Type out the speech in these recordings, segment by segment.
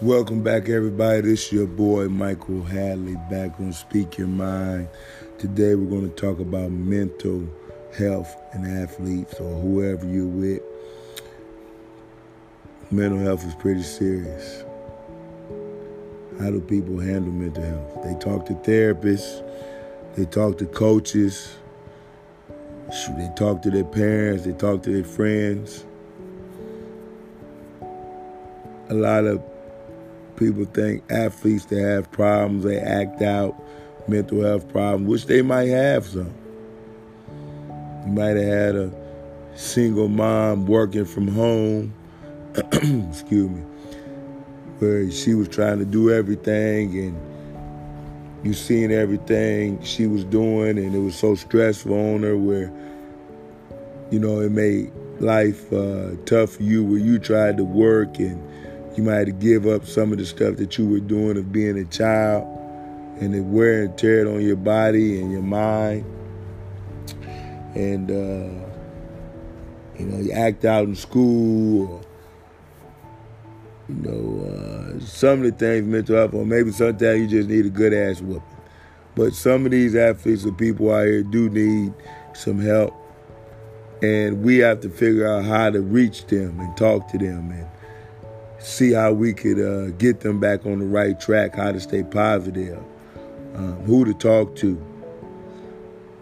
Welcome back, everybody. This is your boy Michael Hadley back on Speak Your Mind. Today, we're going to talk about mental health and athletes or whoever you're with. Mental health is pretty serious. How do people handle mental health? They talk to therapists, they talk to coaches, they talk to their parents, they talk to their friends. A lot of people think athletes that have problems, they act out mental health problems, which they might have some. You might have had a single mom working from home, excuse me, where she was trying to do everything and you seen everything she was doing and it was so stressful on her where you know it made life uh, tough for you where you tried to work and you might have to give up some of the stuff that you were doing of being a child and it wear and tear it on your body and your mind and uh, you know you act out in school or you know, uh, some of the things mental health, or maybe sometimes you just need a good ass whooping. But some of these athletes or people out here do need some help, and we have to figure out how to reach them and talk to them and see how we could uh, get them back on the right track, how to stay positive, um, who to talk to,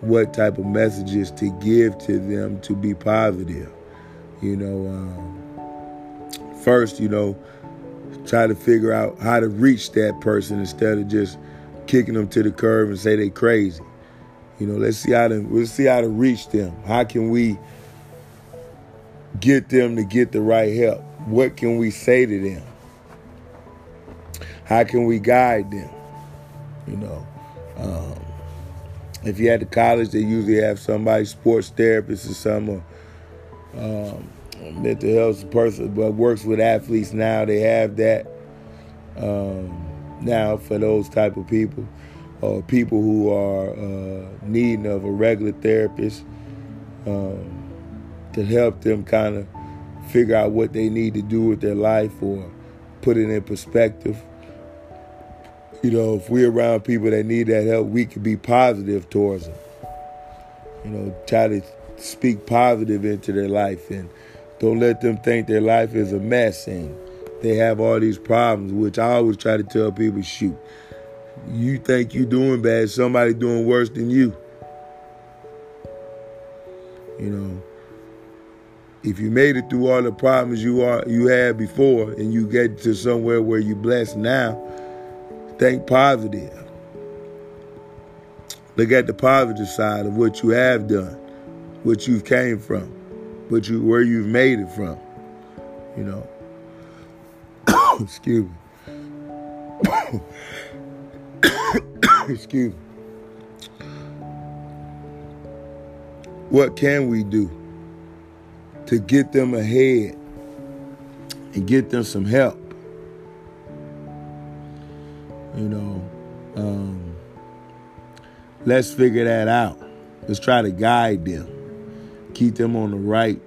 what type of messages to give to them to be positive. You know, um, first, you know, try to figure out how to reach that person instead of just kicking them to the curb and say they crazy. You know, let's see how to let's see how to reach them. How can we get them to get the right help? What can we say to them? How can we guide them? You know, um, if you're at the college, they usually have somebody, sports therapist or something. Um, mental health person but works with athletes now they have that um, now for those type of people or people who are uh, needing of a regular therapist um, to help them kind of figure out what they need to do with their life or put it in perspective you know if we're around people that need that help we can be positive towards them you know try to speak positive into their life and don't let them think their life is a mess and they have all these problems, which I always try to tell people, shoot, you think you're doing bad, somebody doing worse than you. You know, if you made it through all the problems you are you had before and you get to somewhere where you're blessed now, think positive. Look at the positive side of what you have done, what you've came from but you where you've made it from. You know. Excuse me. Excuse me. What can we do to get them ahead and get them some help? You know, um, let's figure that out. Let's try to guide them keep them on the right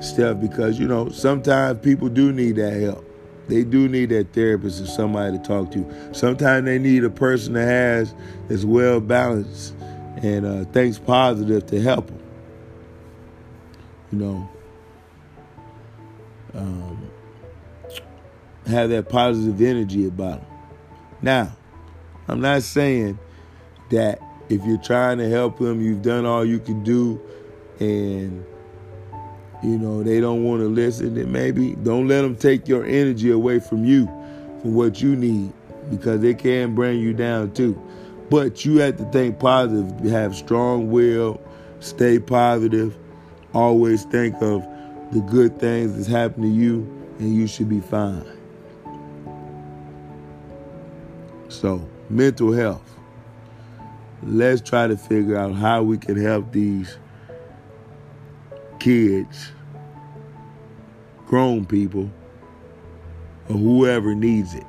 stuff because you know sometimes people do need that help. They do need that therapist or somebody to talk to. Sometimes they need a person that has that's well balanced and uh, thinks positive to help them. You know, um, have that positive energy about them. Now, I'm not saying that if you're trying to help them, you've done all you can do and you know they don't want to listen then maybe don't let them take your energy away from you for what you need because they can bring you down too but you have to think positive have strong will stay positive always think of the good things that's happening to you and you should be fine so mental health let's try to figure out how we can help these kids, grown people, or whoever needs it.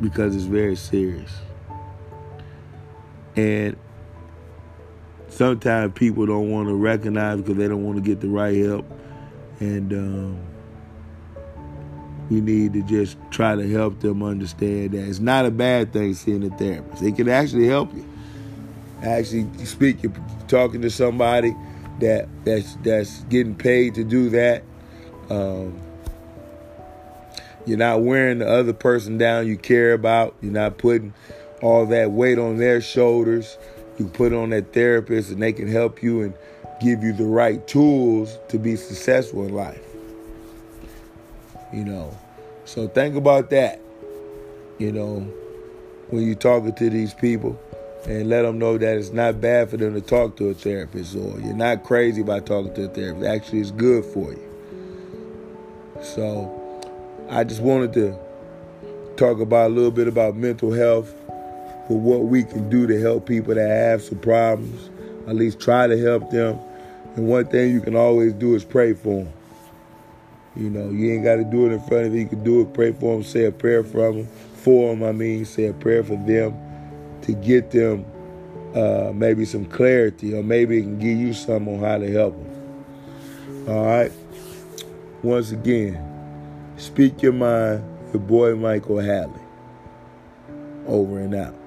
Because it's very serious. And sometimes people don't want to recognize because they don't want to get the right help. And um, we need to just try to help them understand that it's not a bad thing seeing a therapist. It can actually help you. Actually, speak, you're talking to somebody that that's that's getting paid to do that. Um, you're not wearing the other person down you care about. You're not putting all that weight on their shoulders. You put on that therapist and they can help you and give you the right tools to be successful in life. You know. So think about that. You know, when you're talking to these people and let them know that it's not bad for them to talk to a therapist or you're not crazy about talking to a therapist. Actually, it's good for you. So, I just wanted to talk about a little bit about mental health, for what we can do to help people that have some problems, at least try to help them. And one thing you can always do is pray for them. You know, you ain't got to do it in front of them. You can do it, pray for them, say a prayer for them, for them. I mean, say a prayer for them to get them uh, maybe some clarity, or maybe it can give you some on how to help them. All right. Once again, Speak your mind, your boy Michael Halley. Over and out.